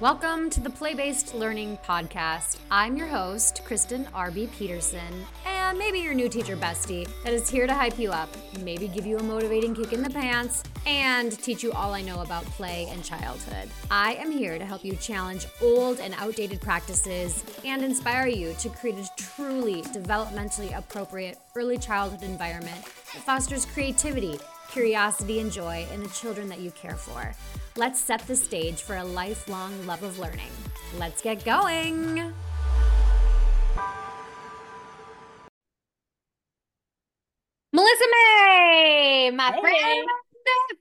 Welcome to the Play Based Learning Podcast. I'm your host, Kristen R.B. Peterson, and maybe your new teacher bestie that is here to hype you up, maybe give you a motivating kick in the pants, and teach you all I know about play and childhood. I am here to help you challenge old and outdated practices and inspire you to create a truly developmentally appropriate early childhood environment that fosters creativity, curiosity, and joy in the children that you care for. Let's set the stage for a lifelong love of learning. Let's get going. Melysa Mei, my Hey. friend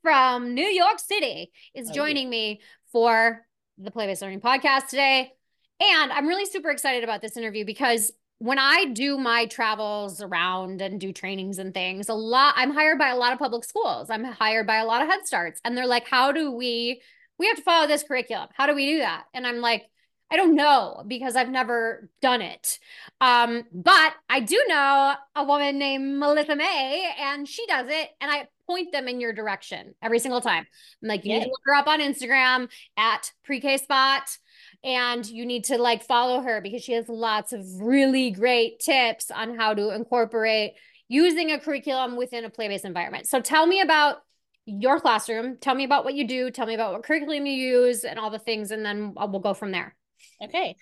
from New York City, is joining me for the Play Based Learning podcast today. And I'm really super excited about this interview because when I do my travels around and do trainings and things, a lot I'm hired by a lot of public schools. I'm hired by a lot of Head Starts. And they're like, how do we we have to follow this curriculum? How do we do that? And I'm like, I don't know because I've never done it. Um, but I do know a woman named Melysa Mei, and she does it, and I point them in your direction every single time. I'm like, you need to look her up on Instagram at pre-K spot and you need to like follow her because she has lots of really great tips on how to incorporate using a curriculum within a play-based environment. So tell me about your classroom. Tell me about what you do. Tell me about what curriculum you use and all the things, and then we'll go from there. Okay.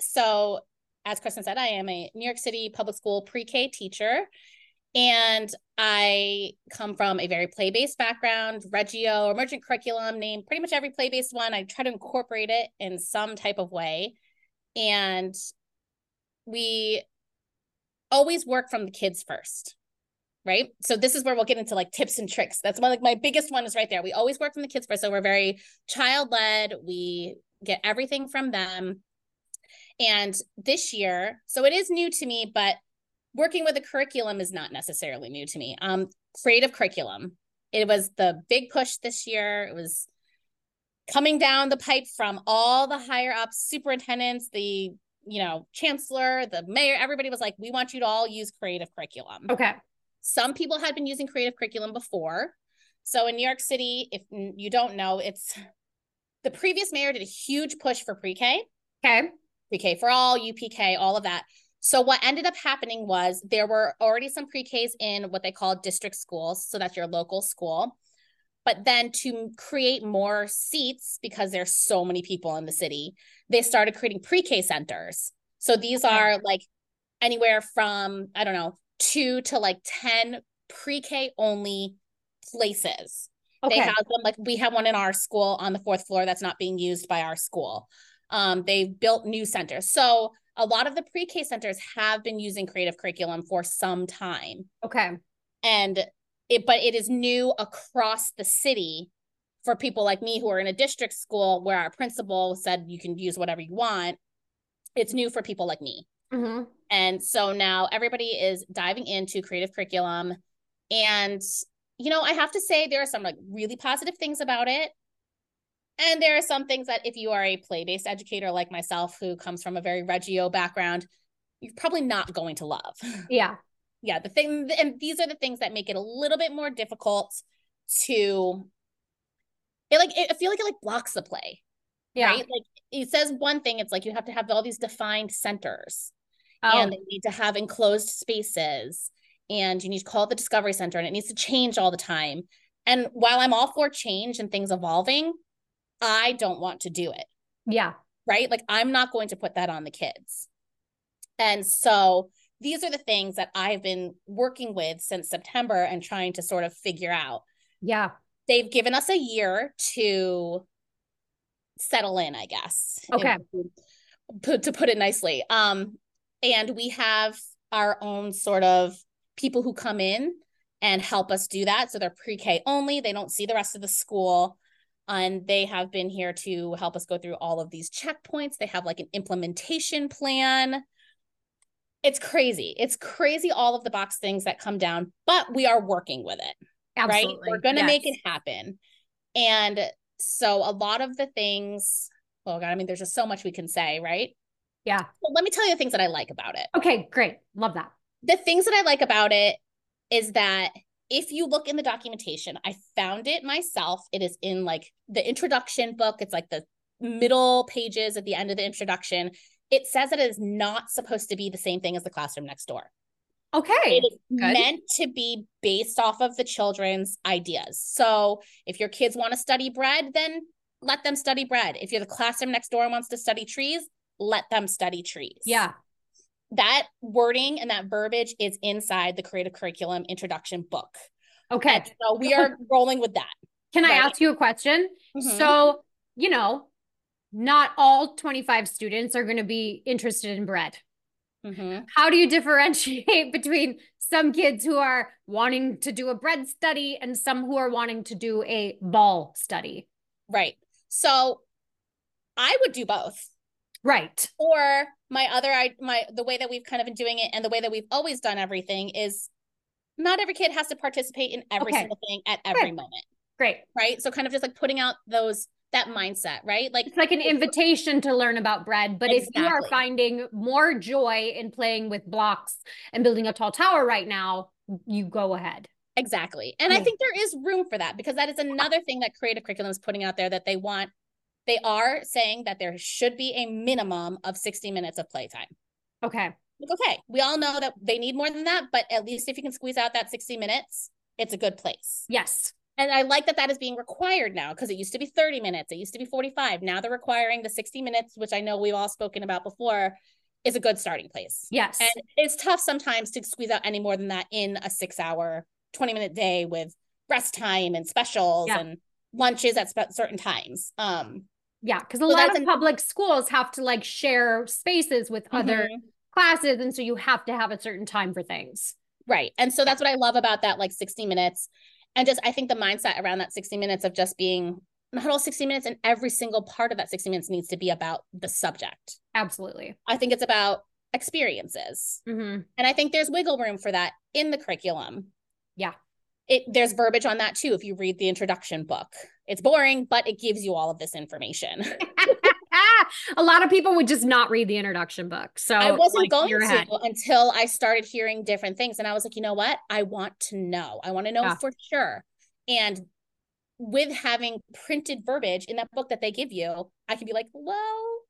So, as Kristen said, I am a New York City public school pre K teacher. And I come from a very play based background, Reggio, emergent curriculum, name pretty much every play based one. I try to incorporate it in some type of way. And we always work from the kids first. Right. So this is where we'll get into like tips and tricks. That's one like my biggest one is right there. We always work from the kids first. So we're very child led. We get everything from them. And this year, so it is new to me, but working with a curriculum is not necessarily new to me. Um, creative curriculum. It was the big push this year. It was coming down the pipe from all the higher ups, superintendents, the you know, chancellor, the mayor, everybody was like, we want you to all use creative curriculum. Okay. Some people had been using creative curriculum before. So in New York City, if you don't know, it's the previous mayor did a huge push for pre-K, Okay. pre-K for all, UPK, all of that. So what ended up happening was there were already some pre-Ks in what they call district schools, so that's your local school. But then to create more seats because there's so many people in the city, they started creating pre-K centers. So these Okay. are like anywhere from I don't know, 2 to like 10 pre-K only places. Okay. They have them like we have one in our school on the fourth floor that's not being used by our school. Um, they've built new centers. So a lot of the pre-K centers have been using creative curriculum for some time. okay. And it but it is new across the city for people like me who are in a district school where our principal said you can use whatever you want. It's new for people like me. hmm And so now everybody is diving into creative curriculum. And, you know, I have to say there are some like really positive things about it. And there are some things that if you are a play based educator like myself, who comes from a very Reggio background, you're probably not going to love. Yeah. yeah, the thing, and these are the things that make it a little bit more difficult to. It like it, I feel like it like blocks the play Yeah. right? Like it says one thing, it's like you have to have all these defined centers Oh, and they need to have enclosed spaces and you need to call it the discovery center and it needs to change all the time. And while I'm all for change and things evolving, I don't want to do it, yeah. right? Like I'm not going to put that on the kids. And so these are the things that I've been working with since September and trying to sort of figure out Yeah. they've given us a year to settle in, I guess. Okay. Put to put it nicely. Um, and we have our own sort of people who come in and help us do that. So they're pre-K only. They don't see the rest of the school. And they have been here to help us go through all of these checkpoints. They have like an implementation plan. It's crazy. It's crazy all of the box things that come down, but we are working with it Absolutely. right? We're going to Yes. make it happen. And so a lot of the things, oh God, I mean, there's just so much we can say, right? Yeah. But let me tell you the things that I like about it. Okay. Great. Love that. The things that I like about it is that if you look in the documentation, I found it myself. It is in like the introduction book. It's like the middle pages at the end of the introduction, it says that it is not supposed to be the same thing as the classroom next door. Okay. It is meant to be based off of the children's ideas. So if your kids want to study bread, then let them study bread. If you're the classroom next door and wants to study trees, let them study trees. Yeah. That wording and that verbiage is inside the creative curriculum introduction book. Okay. And so we are rolling with that. Can I ask you a question? Mhm. So, you know, not all 25 students are going to be interested in bread. Mhm. How do you differentiate between some kids who are wanting to do a bread study and some who are wanting to do a ball study? Right. So I would do both. Right. Or my other I my the way that we've kind of been doing it and the way that we've always done everything is not every kid has to participate in every Okay. single thing at every moment. Great. Right. So kind of just like putting out those that mindset, right? Like It's like an invitation to learn about bread. But if you are finding more joy in playing with blocks and building a tall tower right now, you go ahead. Exactly. And I Mm. think there is room for that because that is another thing that creative curriculum is putting out there that they want. They are saying that there should be a minimum of 60 minutes of playtime. Okay. Okay, we all know that they need more than that, but at least if you can squeeze out that 60 minutes, it's a good place. Yes. And I like that that is being required now because it used to be 30 minutes, it used to be 45. Now they're requiring the 60 minutes, which I know we've all spoken about before, is a good starting place. Yes. And it's tough sometimes to squeeze out any more than that in a six hour, 20 minute day with rest time and specials Yeah. and lunches at certain times. Um, Yeah, because a So lot of an- public schools have to like share spaces with other mhm. classes, and so you have to have a certain time for things. Right. And so that's what I love about that like 60 minutes. And just I think the mindset around that 60 minutes of just being not all 60 minutes and every single part of that 60 minutes needs to be about the subject. Absolutely. I think it's about experiences. hmm And I think there's wiggle room for that in the curriculum. Yeah. It there's verbiage on that too if you read the introduction book. It's boring, but it gives you all of this information. a lot of people would just not read the introduction book. So I wasn't like, going to ahead. until I started hearing different things. And I was like, you know what? I want to know. I want to know Yeah. for sure. And with having printed verbiage in that book that they give you, I can be like, well,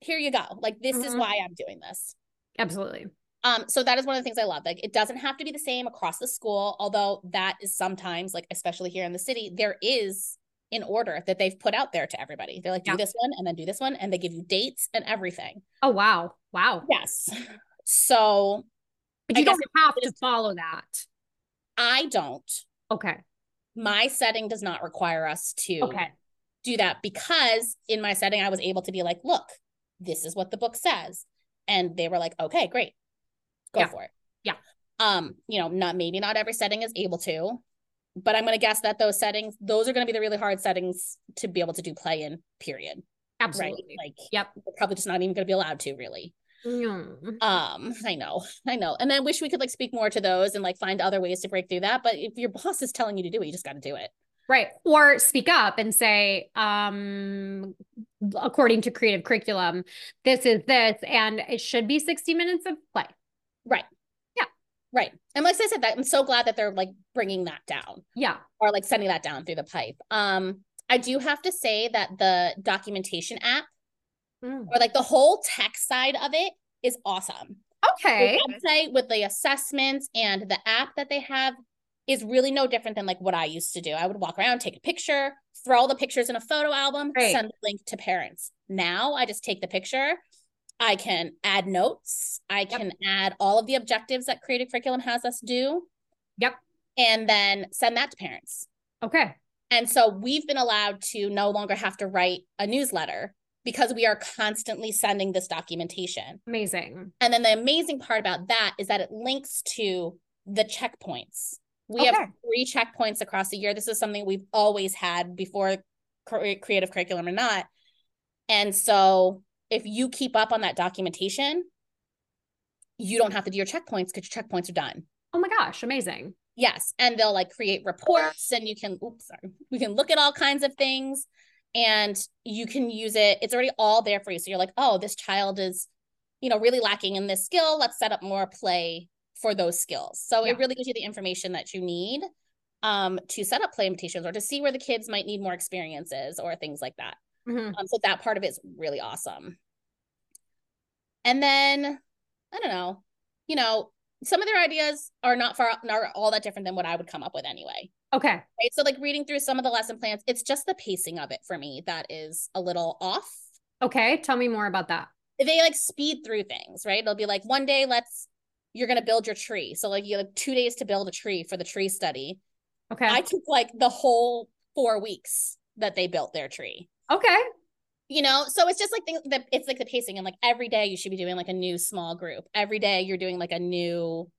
here you go. Like, this is Mhm. why I'm doing this. Absolutely. Um, so that is one of the things I love. Like, it doesn't have to be the same across the school, although that is sometimes, like, especially here in the city, there is an order that they've put out there to everybody. They're like, do Yeah. this one and then do this one, and they give you dates and everything. Oh wow. Wow. Yes. So But I you don't have to follow that. I don't. Okay. My setting does not require us to Okay. do that because in my setting, I was able to be like, look, this is what the book says. And they were like, okay, great. Go Yeah. for it. Yeah. Um, you know, not maybe not every setting is able to, but I'm gonna guess that those settings, those are gonna be the really hard settings to be able to do play in, period. Absolutely. Right. Like Yep. probably just not even gonna be allowed to really. Mm. Um, I know, I know. And I wish we could like speak more to those and like find other ways to break through that. But if your boss is telling you to do it, you just gotta do it. Right. Or speak up and say, um, according to creative curriculum, this is this, and it should be 60 minutes of play. Right. Yeah. Right. And like I said, that I'm so glad that they're like bringing that down Yeah. or like sending that down through the pipe. Um, I do have to say that the documentation app Mm. or like the whole tech side of it is awesome. Okay. The website with the assessments and the app that they have is really no different than like what I used to do. I would walk around, take a picture, throw all the pictures in a photo album, send the link to parents. Now I just take the picture. I can add notes. I can add all of the objectives that creative curriculum has us do. Yep. And then send that to parents. Okay. And so we've been allowed to no longer have to write a newsletter because we are constantly sending this documentation. Amazing. And then the amazing part about that is that it links to the checkpoints. We have three checkpoints across the year. This is something we've always had before creative curriculum or not. And so if you keep up on that documentation, you don't have to do your checkpoints because your checkpoints are done. Oh my gosh. Amazing. Yes. And they'll like create reports and you can, oops, sorry, we can look at all kinds of things and you can use it. It's already all there for you. So you're like, oh, this child is, you know, really lacking in this skill. Let's set up more play for those skills. So Yeah. it really gives you the information that you need um, to set up play invitations or to see where the kids might need more experiences or things like that. Mm-hmm. Um, so that part of it's really awesome. And then I don't know, you know, some of their ideas are not far not all that different than what I would come up with anyway. Okay. Right. So like reading through some of the lesson plans, it's just the pacing of it for me that is a little off. Okay. Tell me more about that. They like speed through things, right? They'll be like one day, let's you're gonna build your tree. So like you have two days to build a tree for the tree study. Okay. I took like the whole four weeks that they built their tree. Okay. You know, so it's just like the, it's like the pacing and like every day you should be doing like a new small group. Every day you're doing like a new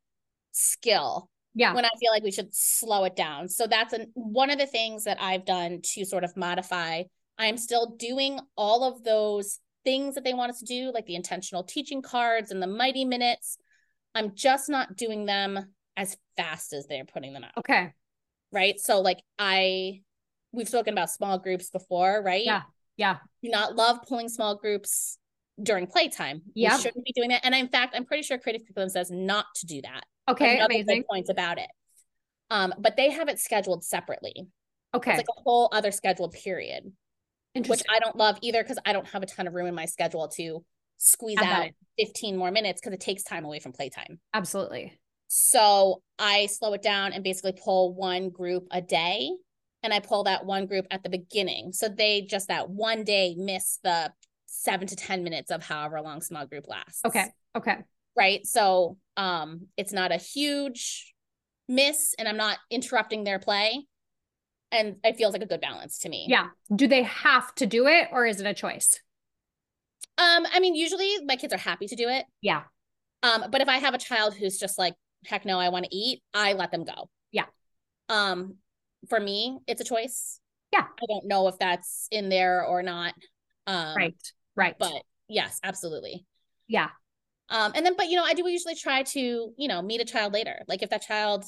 skill. Yeah. When I feel like we should slow it down. So that's an, one of the things that I've done to sort of modify. I'm still doing all of those things that they want us to do, like the intentional teaching cards and the mighty minutes. I'm just not doing them as fast as they're putting them out. Okay. Right. So like I we've spoken about small groups before, right? Yeah. Yeah. Do not love pulling small groups during playtime. Yeah. You shouldn't be doing that. And in fact, I'm pretty sure Creative Curriculum says not to do that. Okay. Another amazing. points about it. Um, but they have it scheduled separately. Okay. It's like a whole other scheduled period. Which I don't love either because I don't have a ton of room in my schedule to squeeze out 15 more minutes because it takes time away from playtime. Absolutely. So I slow it down and basically pull one group a day. And I pull that one group at the beginning. So they just that one day miss the seven to 10 minutes of however long small group lasts. Okay. Okay. Right. So um it's not a huge miss and I'm not interrupting their play. And it feels like a good balance to me. Yeah. Do they have to do it or is it a choice? Um, I mean, usually my kids are happy to do it. Yeah. Um, but if I have a child who's just like, heck no, I want to eat, I let them go. Yeah. Um, for me, it's a choice. Yeah. I don't know if that's in there or not. Um, right. Right. But yes, absolutely. Yeah. Um, and then, but you know, I do usually try to, you know, meet a child later. Like if that child,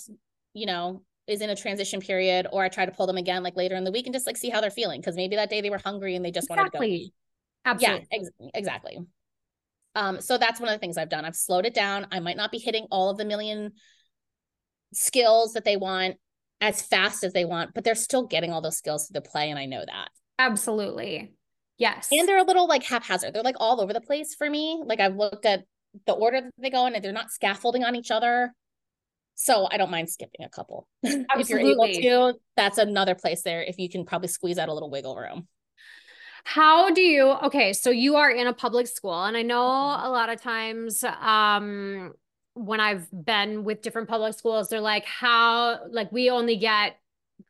you know, is in a transition period, or I try to pull them again like later in the week and just like see how they're feeling because maybe that day they were hungry and they just exactly. wanted to go. Eat. Absolutely. Yeah, ex- exactly. Um, so that's one of the things I've done. I've slowed it down. I might not be hitting all of the million skills that they want as fast as they want, but they're still getting all those skills to the play, and I know that. Absolutely. Yes. And they're a little like haphazard. They're like all over the place for me. Like I've looked at the order that they go in and they're not scaffolding on each other. So I don't mind skipping a couple. if you're able to, that's another place there if you can probably squeeze out a little wiggle room. How do you okay, so you are in a public school and I know a lot of times um when I've been with different public schools they're like how like we only get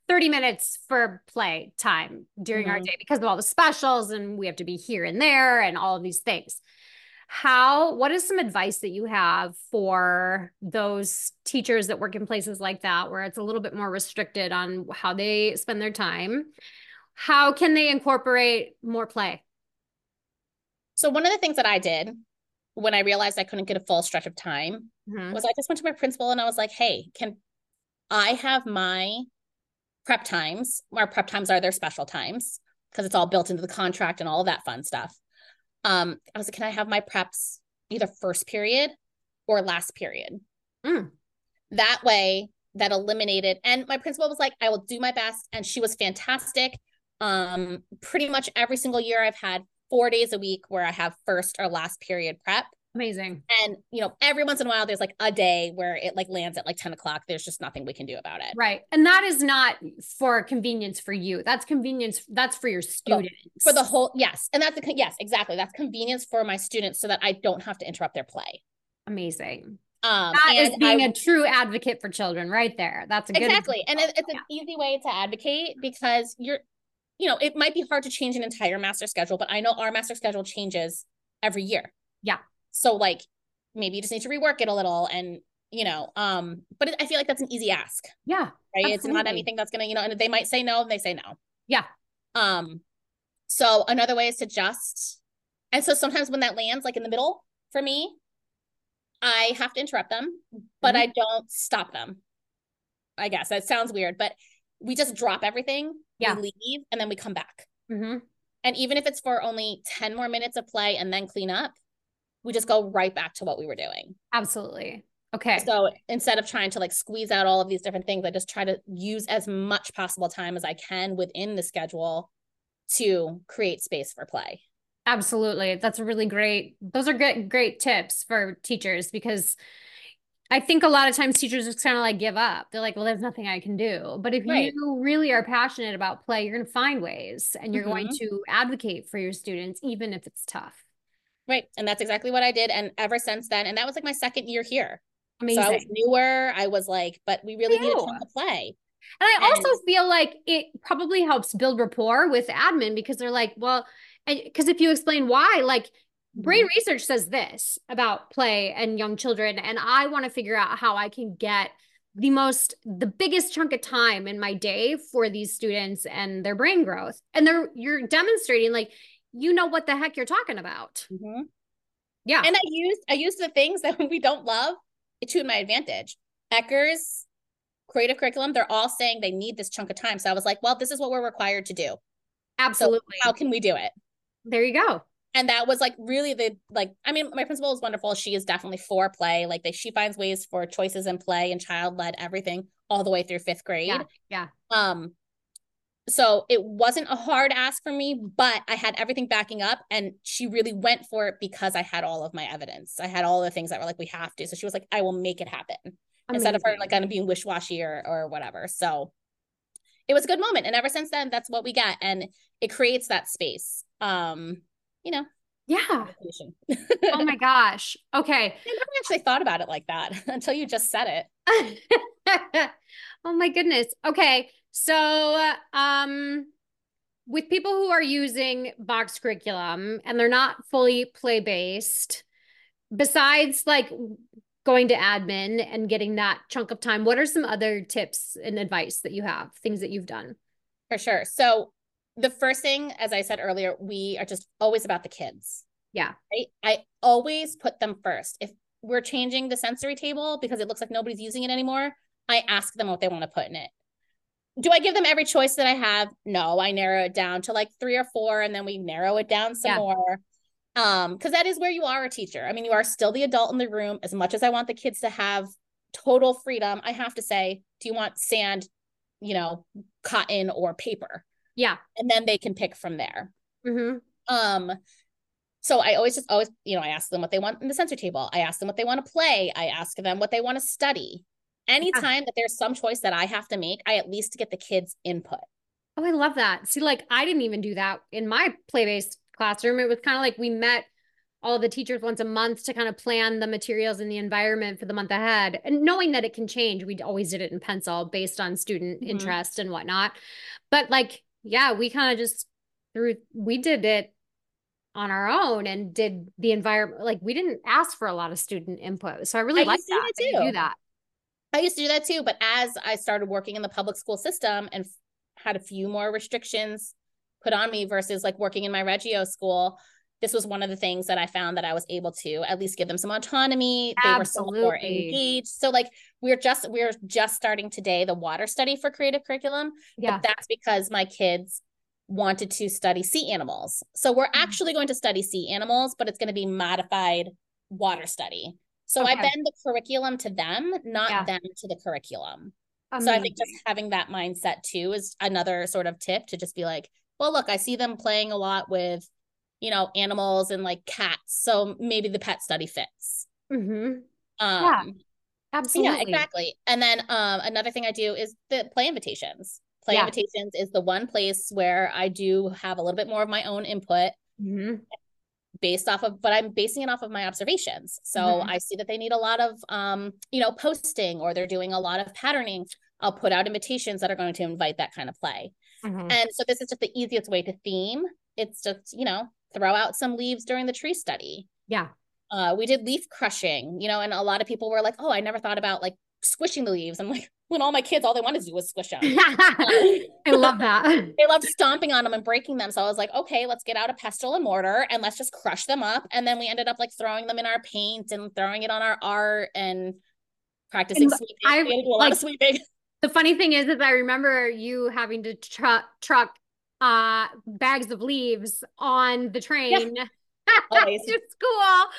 30 minutes for play time during mm-hmm. our day because of all the specials and we have to be here and there and all of these things. How what is some advice that you have for those teachers that work in places like that where it's a little bit more restricted on how they spend their time? how can they incorporate more play? So one of the things that I did when I realized I couldn't get a full stretch of time mm-hmm. was I just went to my principal and I was like, "Hey, can I have my prep times? Our prep times are their special times because it's all built into the contract and all of that fun stuff." Um, I was like, "Can I have my preps either first period or last period?" Mm. That way, that eliminated. And my principal was like, "I will do my best," and she was fantastic. Um, pretty much every single year I've had four days a week where I have first or last period prep. Amazing. And you know, every once in a while there's like a day where it like lands at like 10 o'clock. There's just nothing we can do about it. Right. And that is not for convenience for you. That's convenience. That's for your students. For the whole yes. And that's the yes, exactly. That's convenience for my students so that I don't have to interrupt their play. Amazing. Um, that is being I, a true advocate for children right there. That's a exactly. And it, it's yeah. an easy way to advocate because you're you know, it might be hard to change an entire master schedule, but I know our master schedule changes every year. Yeah. So like maybe you just need to rework it a little and you know, um, but it, I feel like that's an easy ask. Yeah. Right. Absolutely. It's not anything that's gonna, you know, and they might say no and they say no. Yeah. Um, so another way is to just and so sometimes when that lands like in the middle for me, I have to interrupt them, but mm-hmm. I don't stop them. I guess that sounds weird, but we just drop everything yeah. we leave, and then we come back. Mm-hmm. And even if it's for only 10 more minutes of play and then clean up, we just go right back to what we were doing. Absolutely. Okay. So instead of trying to like squeeze out all of these different things, I just try to use as much possible time as I can within the schedule to create space for play. Absolutely. That's a really great, those are great, great tips for teachers because I think a lot of times teachers just kind of like give up. They're like, well, there's nothing I can do. But if right. you really are passionate about play, you're going to find ways and you're mm-hmm. going to advocate for your students, even if it's tough. Right. And that's exactly what I did. And ever since then, and that was like my second year here. Amazing. So I was newer. I was like, but we really needed to play. And I and- also feel like it probably helps build rapport with admin because they're like, well, because if you explain why, like brain mm-hmm. research says this about play and young children, and I want to figure out how I can get the most the biggest chunk of time in my day for these students and their brain growth. And they're you're demonstrating like you know what the heck you're talking about. Mm-hmm. yeah. And i used i used the things that we don't love to my advantage. Eckers creative curriculum they're all saying they need this chunk of time. So i was like well this is what we're required to do. Absolutely. so how can we do it? There you go and that was like really the like i mean my principal is wonderful. She is definitely for play. Like they, she finds ways for choices in play and child led everything all the way through fifth grade. yeah, yeah um so it wasn't a hard ask for me but i had everything backing up and she really went for it because i had all of my evidence. I had all the things that were like we have to. So she was like i will make it happen Amazing. instead of her like kind of being wish-washy or or whatever. So it was a good moment. And ever since then that's what we get. And it creates that space. Um you know yeah. oh my gosh. Okay. I never actually thought about it like that until you just said it. Oh my goodness. Okay. So um with people who are using box curriculum and they're not fully play based besides like going to admin and getting that chunk of time what are some other tips and advice that you have things that you've done? For sure. So the first thing, as I said earlier, we are just always about the kids. Yeah. Right. I always put them first. If we're changing the sensory table because it looks like nobody's using it anymore, I ask them what they want to put in it. Do I give them every choice that I have? No, I narrow it down to like three or four and then we narrow it down some yeah. more. Um, because that is where you are a teacher. I mean, you are still the adult in the room. As much as I want the kids to have total freedom, I have to say, do you want sand, you know, cotton or paper? Yeah. And then they can pick from there. Mm-hmm. Um, so I always just always, you know, I ask them what they want in the sensory table. I ask them what they want to play. I ask them what they want to study. Anytime yeah. that there's some choice that I have to make, I at least get the kids' input. Oh, I love that. See, like I didn't even do that in my play-based classroom. It was kind of like we met all the teachers once a month to kind of plan the materials and the environment for the month ahead. And knowing that it can change, we always did it in pencil based on student mm-hmm. interest and whatnot. But like yeah, we kind of just through we did it on our own and did the environment like we didn't ask for a lot of student input. So I really like that. too. do that. I used to do that too, but as I started working in the public school system and had a few more restrictions put on me versus like working in my Reggio school, this was one of the things that I found that I was able to at least give them some autonomy. They Absolutely. were more engaged. So like we're just we're just starting today the water study for creative curriculum. Yeah. But that's because my kids wanted to study sea animals. So we're mm-hmm. actually going to study sea animals, but it's going to be modified water study. So okay. I bend the curriculum to them, not yeah. them to the curriculum. Amazing. So I think just having that mindset too is another sort of tip to just be like, well, look, I see them playing a lot with you know, animals and like cats. So maybe the pet study fits. Mm-hmm. Um, yeah, absolutely. Yeah, exactly. And then um, another thing I do is the play invitations. Play yeah. invitations is the one place where I do have a little bit more of my own input. Mm-hmm. based off of but i'm basing it off of my observations so mm-hmm. i see that they need a lot of um you know posting or they're doing a lot of patterning i'll put out invitations that are going to invite that kind of play mm-hmm. and so this is just the easiest way to theme it's just you know throw out some leaves during the tree study. Yeah. Uh, we did leaf crushing, you know, and a lot of people were like, oh, I never thought about like squishing the leaves. I'm like, when all my kids, all they wanted to do was squish them. I love that. they loved stomping on them and breaking them. So I was like, okay, let's get out a pestle and mortar and let's just crush them up. And then we ended up like throwing them in our paint and throwing it on our art and practicing and sweeping. I, we had to do a like, lot of sweeping. The funny thing is, is I remember you having to truck truck uh bags of leaves on the train yeah. to school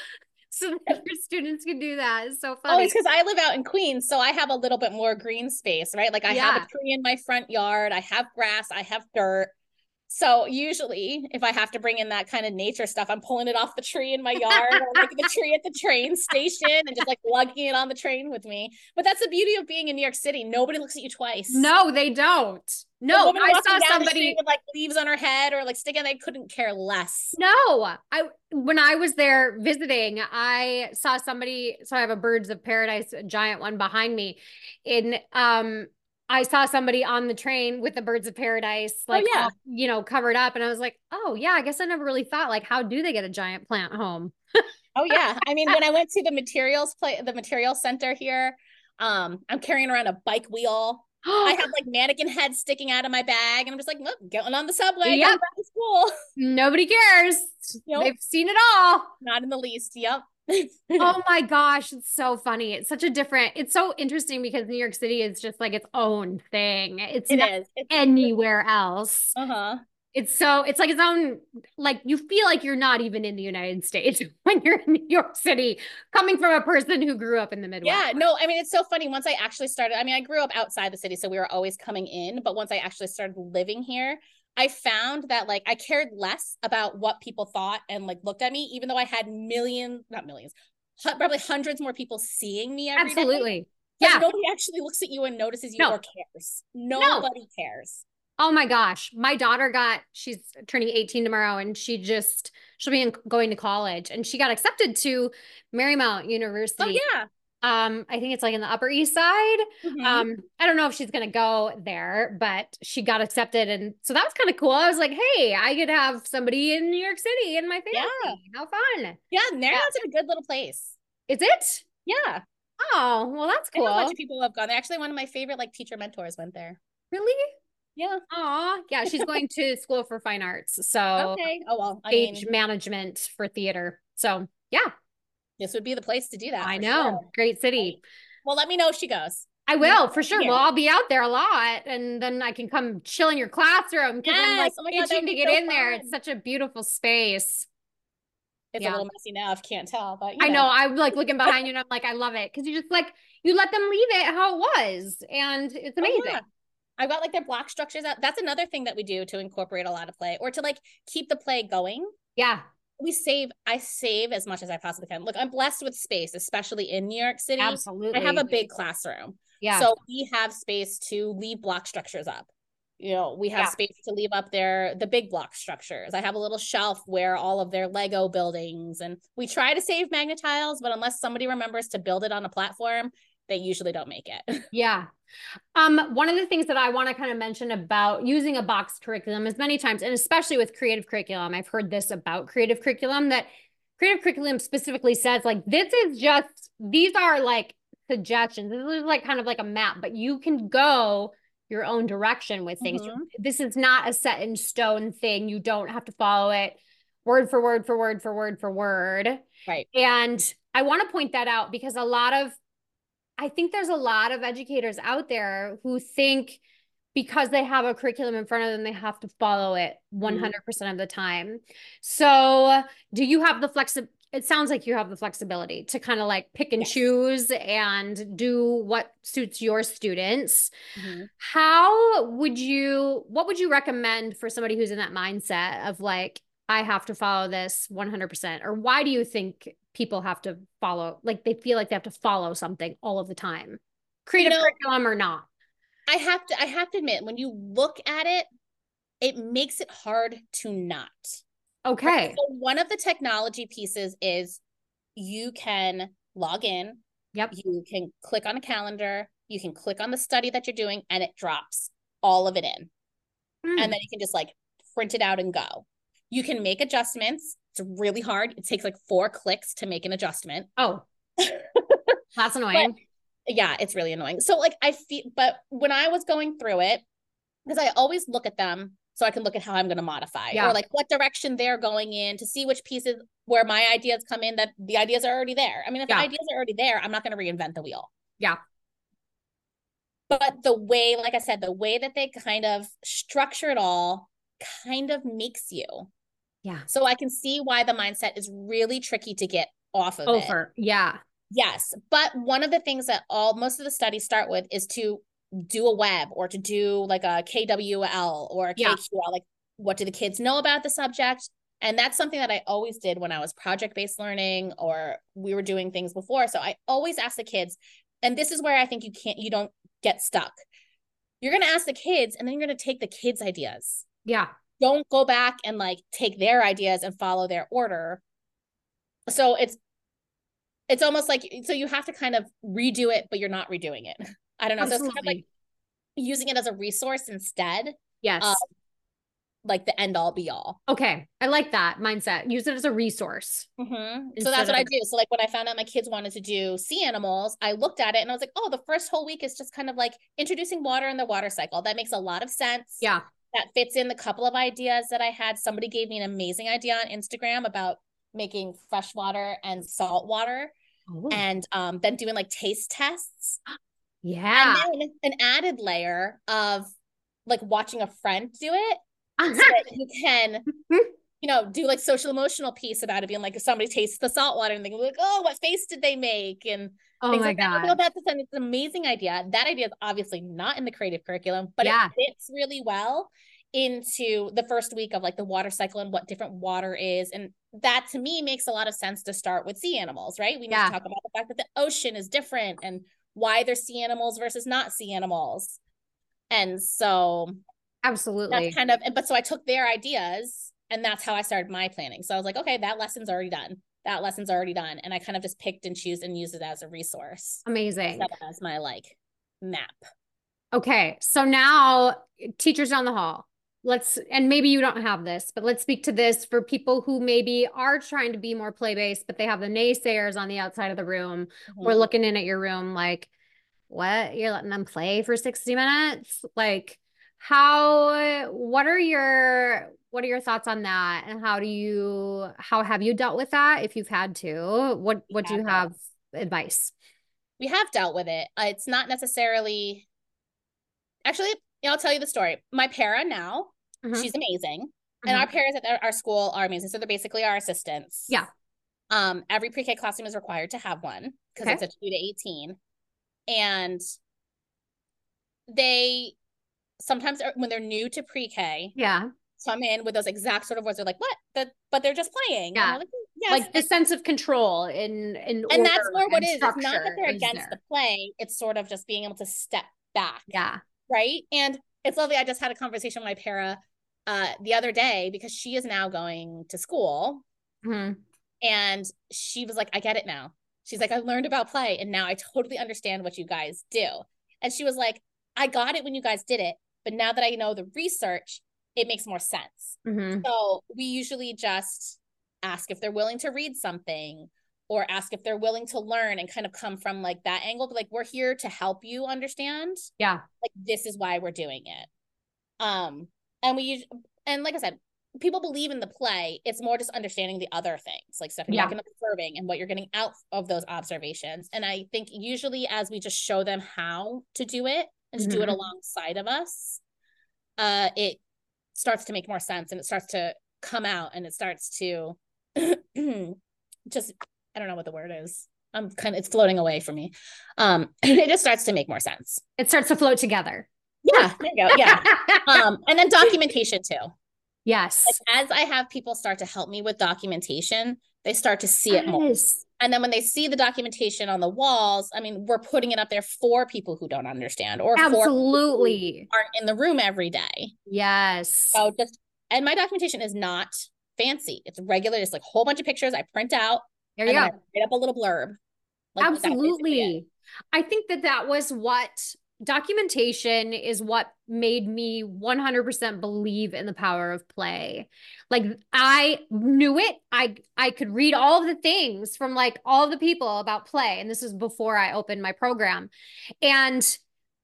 so that your students can do that. It's so funny. Oh, it's because I live out in Queens, so I have a little bit more green space, right? Like I yeah. have a tree in my front yard, I have grass, I have dirt. So usually, if I have to bring in that kind of nature stuff, I'm pulling it off the tree in my yard or like the tree at the train station and just like lugging it on the train with me. But that's the beauty of being in New York City. Nobody looks at you twice. No, they don't. No, I saw somebody with like leaves on her head or like sticking. They couldn't care less. No, I when I was there visiting, I saw somebody. So I have a Birds of Paradise giant one behind me. In um, I saw somebody on the train with the birds of paradise, oh, like, oh, yeah. all, you know, covered up. And I was like, oh, yeah, I guess I never really thought, like, how do they get a giant plant home? oh, yeah. I mean, when I went to the materials play, the material center here, um, I'm carrying around a bike wheel. I have like mannequin heads sticking out of my bag, and I'm just like, look, getting on the subway, yep. back to school. Nobody cares. Yep. They've seen it all. Not in the least. Yep oh my gosh, it's so funny. It's such a different, it's so interesting because New York City is just like its own thing. It's it not is. Anywhere else. Uh-huh. It's so it's like its own like you feel like you're not even in the United States when you're in New York City, coming from a person who grew up in the Midwest. Yeah, no, I mean it's so funny. Once I actually started, I mean, I grew up outside the city, so we were always coming in, but once I actually started living here, I found that like I cared less about what people thought and like looked at me, even though I had millions, not millions, probably hundreds more people seeing me Absolutely. Day. Yeah. Nobody actually looks at you and notices you no. or cares. Nobody no. cares. Oh my gosh. My daughter got, she's turning 18 tomorrow and she just, she'll be in, going to college and she got accepted to Marymount oh, University. Oh, yeah um i think it's like in the upper east side mm-hmm. um i don't know if she's gonna go there but she got accepted and so that was kind of cool i was like hey i could have somebody in new york city in my family yeah. how fun yeah Marymount's yeah. a good little place is it yeah oh well that's cool a bunch of people have gone there actually one of my favorite like teacher mentors went there really yeah. Oh, yeah. She's going to school for fine arts. So okay. Oh well. I stage mean... management for theater. So yeah this would be the place to do that. I know. Sure. Great city. Well, let me know if she goes. I will for sure. Well, I'll be out there a lot, and then I can come chill in your classroom because yes. I'm like oh itching God, to get so in fun. there. It's such a beautiful space. It's yeah. a little messy now if can't tell, but I know. I'm like looking behind you, and I'm like, I love it because you just like you let them leave it how it was, and it's amazing. Oh, yeah. I've got like their block structures out. That's another thing that we do to incorporate a lot of play or to like keep the play going. Yeah we save i save as much as i possibly can. Look i'm blessed with space especially in new york city. Absolutely i have a big classroom. Yeah. So we have space to leave block structures up. You know we have yeah. space to leave up there the big block structures. I have a little shelf where all of their lego buildings and we try to save tiles, but unless somebody remembers to build it on a platform they usually don't make it yeah um, one of the things that I want to kind of mention about using a box curriculum is many times, and especially with creative curriculum, I've heard this about creative curriculum that creative curriculum specifically says like this is just these are like suggestions. This is like kind of like a map, but you can go your own direction with things. Mm-hmm. This is not a set in stone thing. You don't have to follow it word for word for word for word for word. Right. And I want to point that out because a lot of I think there's a lot of educators out there who think because they have a curriculum in front of them, they have to follow it 100% mm-hmm. of the time. So, do you have the flexibility? It sounds like you have the flexibility to kind of like pick and yes. choose and do what suits your students. Mm-hmm. How would you, what would you recommend for somebody who's in that mindset of like, I have to follow this 100%? Or why do you think people have to follow like they feel like they have to follow something all of the time creative you know, curriculum or not. I have to i have to admit when you look at it it makes it hard to not. Okay. so one of the technology pieces is you can log in yep. you can click on a calendar you can click on the study that you're doing and it drops all of it in. Mm. and then you can just like print it out and go you can make adjustments it's really hard. It takes like four clicks to make an adjustment. Oh, that's annoying. But, yeah, it's really annoying. So, like, I feel, but when I was going through it, because I always look at them so I can look at how I'm going to modify yeah. or like what direction they're going in to see which pieces where my ideas come in that the ideas are already there. I mean, if yeah. the ideas are already there, I'm not going to reinvent the wheel. Yeah. But the way, like I said, the way that they kind of structure it all kind of makes you yeah. So I can see why the mindset is really tricky to get off of Over. It. Yeah. Yes. But one of the things that all most of the studies start with is to do a web or to do like a KWL or a yeah. KQL, like what do the kids know about the subject? And that's something that I always did when I was project based learning or we were doing things before. So I always ask the kids, and this is where I think you can't, you don't get stuck. You're going to ask the kids and then you're going to take the kids' ideas. Yeah. Don't go back and like take their ideas and follow their order. So it's, it's almost like, so you have to kind of redo it, but you're not redoing it. I don't know. Absolutely. So it's kind of like using it as a resource instead. Yes. Um, like the end all be all. Okay. I like that mindset. Use it as a resource. Mm-hmm. So that's what I do. So like when I found out my kids wanted to do sea animals, I looked at it and I was like, oh, the first whole week is just kind of like introducing water in the water cycle. That makes a lot of sense. Yeah. That fits in the couple of ideas that I had. Somebody gave me an amazing idea on Instagram about making fresh water and salt water Ooh. and um, then doing like taste tests. Yeah. And then an added layer of like watching a friend do it so that you can you know do like social emotional piece about it being like if somebody tastes the salt water and they go like oh what face did they make and oh my like god that. that's an amazing idea that idea is obviously not in the creative curriculum but yeah. it fits really well into the first week of like the water cycle and what different water is and that to me makes a lot of sense to start with sea animals right we need yeah. to talk about the fact that the ocean is different and why there's sea animals versus not sea animals and so Absolutely. Kind of, but so I took their ideas and that's how I started my planning. So I was like, okay, that lesson's already done. That lesson's already done. And I kind of just picked and choose and use it as a resource. Amazing. As my like map. Okay. So now teachers down the hall. Let's, and maybe you don't have this, but let's speak to this for people who maybe are trying to be more play based, but they have the naysayers on the outside of the room. Mm-hmm. We're looking in at your room like, what? You're letting them play for 60 minutes? Like, how what are your what are your thoughts on that? And how do you how have you dealt with that if you've had to? What what do you have advice? We have dealt with it. Uh, it's not necessarily actually i'll tell you the story. My para now mm-hmm. she's amazing mm-hmm. and our mm-hmm. paras at our school are amazing. So they're basically our assistants. Yeah. Um every pre-k classroom is required to have one because okay. it's a 2 to 18 and they sometimes when they're new to pre-K, yeah, come in with those exact sort of words. They're like, "What?" That, but they're just playing. Yeah, like, yes. like the sense of control in in and that's more what it is. It's not that they're against there. the play. It's sort of just being able to step back. Yeah, right. And it's lovely. I just had a conversation with my para uh the other day because she is now going to school, mm-hmm. and she was like, "I get it now." She's like, "I learned about play, and now I totally understand what you guys do." And she was like, I got it when you guys did it, but now that I know the research, it makes more sense. Mm-hmm. So we usually just ask if they're willing to read something or ask if they're willing to learn and kind of come from like that angle. But like we're here to help you understand. Yeah. Like this is why we're doing it. Um, and we and like I said, people believe in the play. It's more just understanding the other things, like stepping yeah. back and observing and what you're getting out of those observations. And I think usually as we just show them how to do it, and to mm-hmm. do it mm-hmm. alongside of us, uh, it starts to make more sense and it starts to come out and it starts to just I don't know what the word is. I'm kind of it's floating away from me. Um, it just starts to make more sense. It starts to float together. Yeah, there you go. Yeah. um, and then documentation too. Yes. Like as I have people start to help me with documentation, they start to see it more. And then when they see the documentation on the walls, I mean, we're putting it up there for people who don't understand or absolutely aren't in the room every day. Yes. So just and my documentation is not fancy. It's regular, It's like a whole bunch of pictures I print out. There you go. write up a little blurb. Like absolutely. I think that that was what documentation is what made me 100% believe in the power of play. Like i knew it. I i could read all the things from like all the people about play and this was before i opened my program. And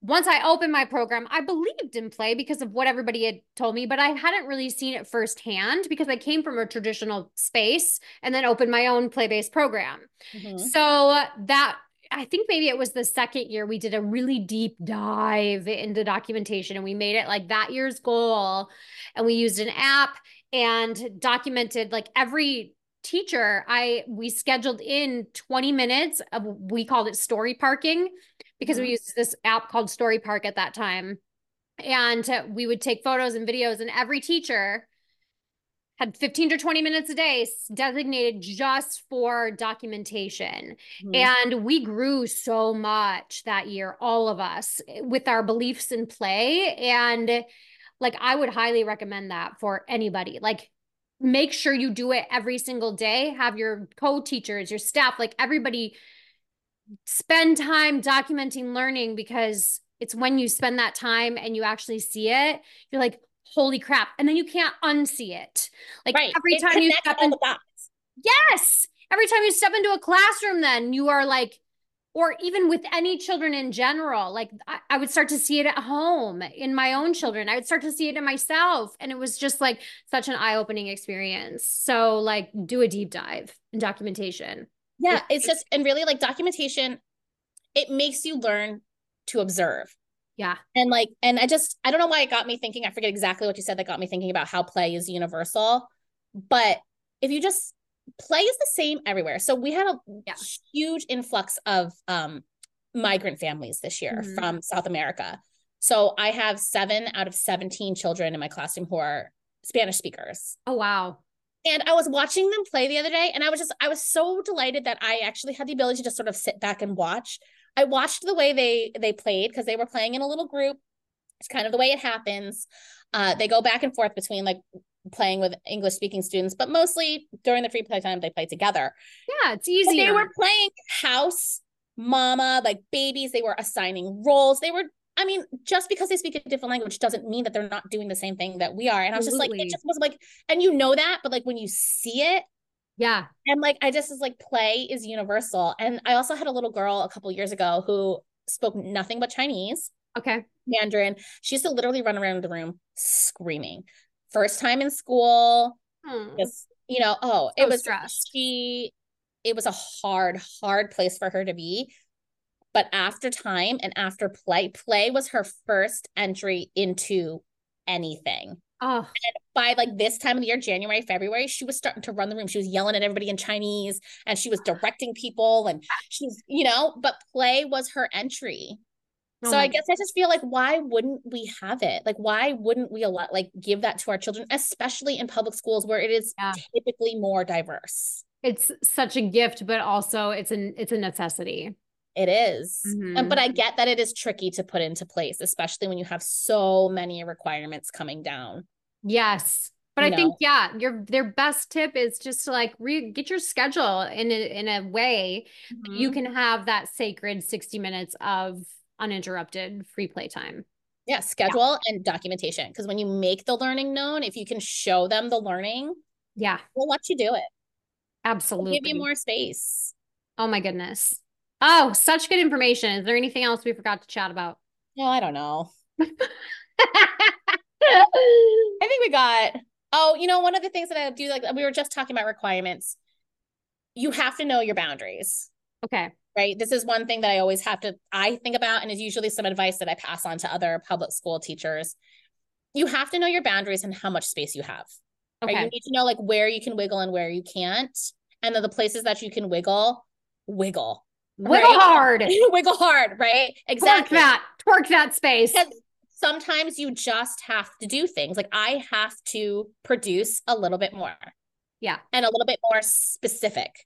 once i opened my program i believed in play because of what everybody had told me but i hadn't really seen it firsthand because i came from a traditional space and then opened my own play-based program. Mm-hmm. so that I think maybe it was the second year we did a really deep dive into documentation and we made it like that year's goal. And we used an app and documented like every teacher. I we scheduled in 20 minutes of we called it story parking because mm-hmm. we used this app called Storypark at that time. and we would take photos and videos and every teacher had 15 to 20 minutes a day designated just for documentation. Mm-hmm. And we grew so much that year, all of us, with our beliefs in play. And like, I would highly recommend that for anybody. Like, make sure you do it every single day. Have your co teachers, your staff, like everybody spend time documenting learning because it's when you spend that time and you actually see it, you're like, holy crap. And then you can't unsee it. Like right. every it time you step in, yes, every time you step into a classroom, then you are like, or even with any children in general, like I, I, would start to see it at home in my own children. I would start to see it in myself. And it was just like such an eye opening experience. So, like, do a deep dive in documentation. Yeah, it's just, and really like documentation, it makes you learn to observe. Yeah. And like, and I just, I don't know why it got me thinking. I forget exactly what you said that got me thinking about how play is universal. But if you just, play is the same everywhere. So we had a yeah. huge influx of um, migrant families this year mm-hmm. from South America. So I have seven out of 17 children in my classroom who are Spanish speakers. Oh, wow. And I was watching them play the other day, and I was just, I was so delighted that I actually had the ability to just sort of sit back and watch I watched the way they they played because they were playing in a little group. It's kind of the way it happens. Uh, they go back and forth between like playing with English speaking students, but mostly during the free play time they play together. Yeah, it's easy. They were playing house, mama, like babies. They were assigning roles. They were. I mean, just because they speak a different language doesn't mean that they're not doing the same thing that we are. And I was just like, it just was like, and you know that, but like when you see it, yeah. And like I just was like play is universal. And I also had a little girl a couple years ago who spoke nothing but Chinese. Okay. Mandarin. She used to literally run around the room screaming. First time in school. Hmm. Just, you know, oh, so it was stressed. she it was a hard, hard place for her to be. But after time and after play, play was her first entry into anything. Oh. And by like this time of the year, January, February, she was starting to run the room. She was yelling at everybody in Chinese and she was directing people and she's, you know, but play was her entry. Oh so I uh-huh. guess I just feel like why wouldn't we have it? Like why wouldn't we allow like give that to our children, especially in public schools where it is yeah. typically more diverse? It's such a gift, but also it's an it's a necessity. It is. Mm-hmm. but I get that it is tricky to put into place, especially when you have so many requirements coming down. Yes. But I know? think yeah, your their best tip is just to like re- get your schedule in a, in a way mm-hmm. you can have that sacred 60 minutes of uninterrupted free play time. Yeah, schedule yeah. and documentation because when you make the learning known, if you can show them the learning, yeah, we'll let you do it. Absolutely. Give you more space. Oh my goodness. Oh, such good information. Is there anything else we forgot to chat about? No, I don't know. I think we got. Oh, you know, one of the things that I do, like we were just talking about requirements. You have to know your boundaries. Okay. Right. This is one thing that I always have to I think about, and is usually some advice that I pass on to other public school teachers. You have to know your boundaries and how much space you have. Okay. Right? You need to know like where you can wiggle and where you can't. And then the places that you can wiggle, wiggle Wiggle right? hard. Wiggle hard, right? Exactly. Twerk that. Twerk that space. sometimes you just have to do things. Like I have to produce a little bit more. Yeah. And a little bit more specific.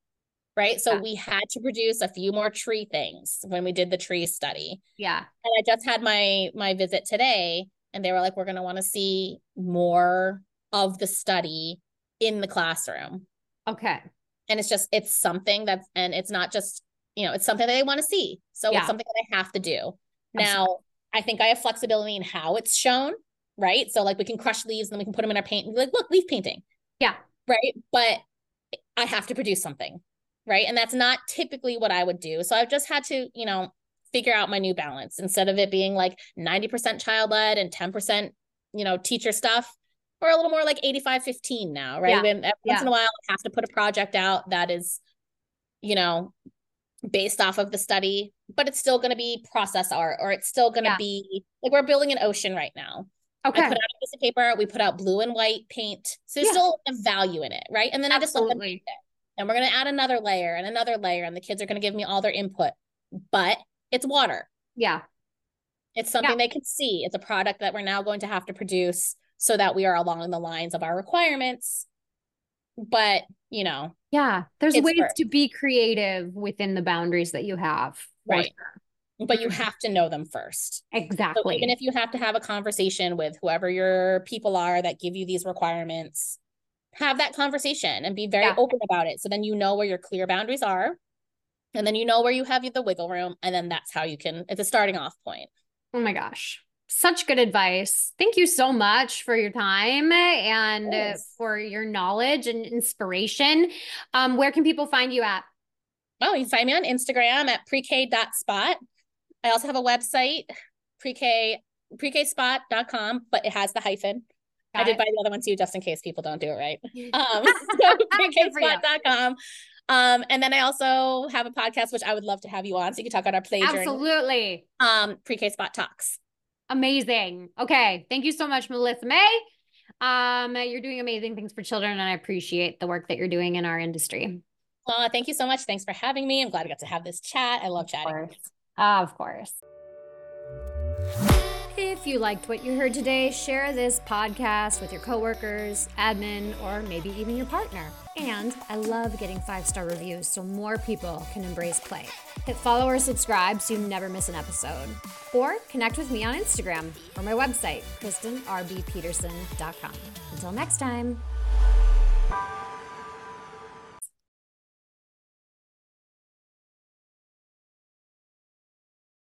Right. So yeah. we had to produce a few more tree things when we did the tree study. Yeah. And I just had my my visit today and they were like, we're gonna want to see more of the study in the classroom. Okay. And it's just it's something that's and it's not just you know, it's something that they want to see. So yeah. it's something that I have to do. Now, I think I have flexibility in how it's shown, right? So like we can crush leaves and then we can put them in our paint and be like, look, leaf painting. Yeah. Right. But I have to produce something. Right. And that's not typically what I would do. So I've just had to, you know, figure out my new balance instead of it being like 90% child led and 10%, you know, teacher stuff. Or a little more like 85 15 now, right? Yeah. And once yeah. in a while, I have to put a project out that is, you know, based off of the study, but it's still going to be process art or it's still going to yeah. be like we're building an ocean right now. Okay. I put out a piece of paper, we put out blue and white paint. So there's yeah. still a value in it, right? And then Absolutely. I just let them. And we're going to add another layer and another layer, and the kids are going to give me all their input, but it's water. Yeah. It's something yeah. they can see. It's a product that we're now going to have to produce so that we are along the lines of our requirements. But, you know. Yeah, there's ways for, to be creative within the boundaries that you have. Right. Sure. But you mm-hmm. have to know them first. Exactly. So even if you have to have a conversation with whoever your people are that give you these requirements, have that conversation and be very yeah. open about it. So then you know where your clear boundaries are. And then you know where you have the wiggle room. And then that's how you can, it's a starting off point. Oh my gosh. Such good advice. Thank you so much for your time and yes. for your knowledge and inspiration. Um, where can people find you at? Oh, you can find me on Instagram at pre-k.spot. I also have a website, pre-k, pre-kspot.com, but it has the hyphen. Got I did it. buy the other one too, just in case people don't do it right. Um, so pre-kspot.com. Um, and then I also have a podcast which I would love to have you on, so you can talk about our play Absolutely. um, pre-K spot talks. Amazing. Okay, thank you so much, Melysa Mei. Um, you're doing amazing things for children, and I appreciate the work that you're doing in our industry. Well, thank you so much. Thanks for having me. I'm glad I got to have this chat. I love chatting. Of course. Uh, of course. If you liked what you heard today, share this podcast with your coworkers, admin, or maybe even your partner. And I love getting five star reviews so more people can embrace play. Hit follow or subscribe so you never miss an episode. Or connect with me on Instagram or my website, KristenRBPeterson.com. Until next time.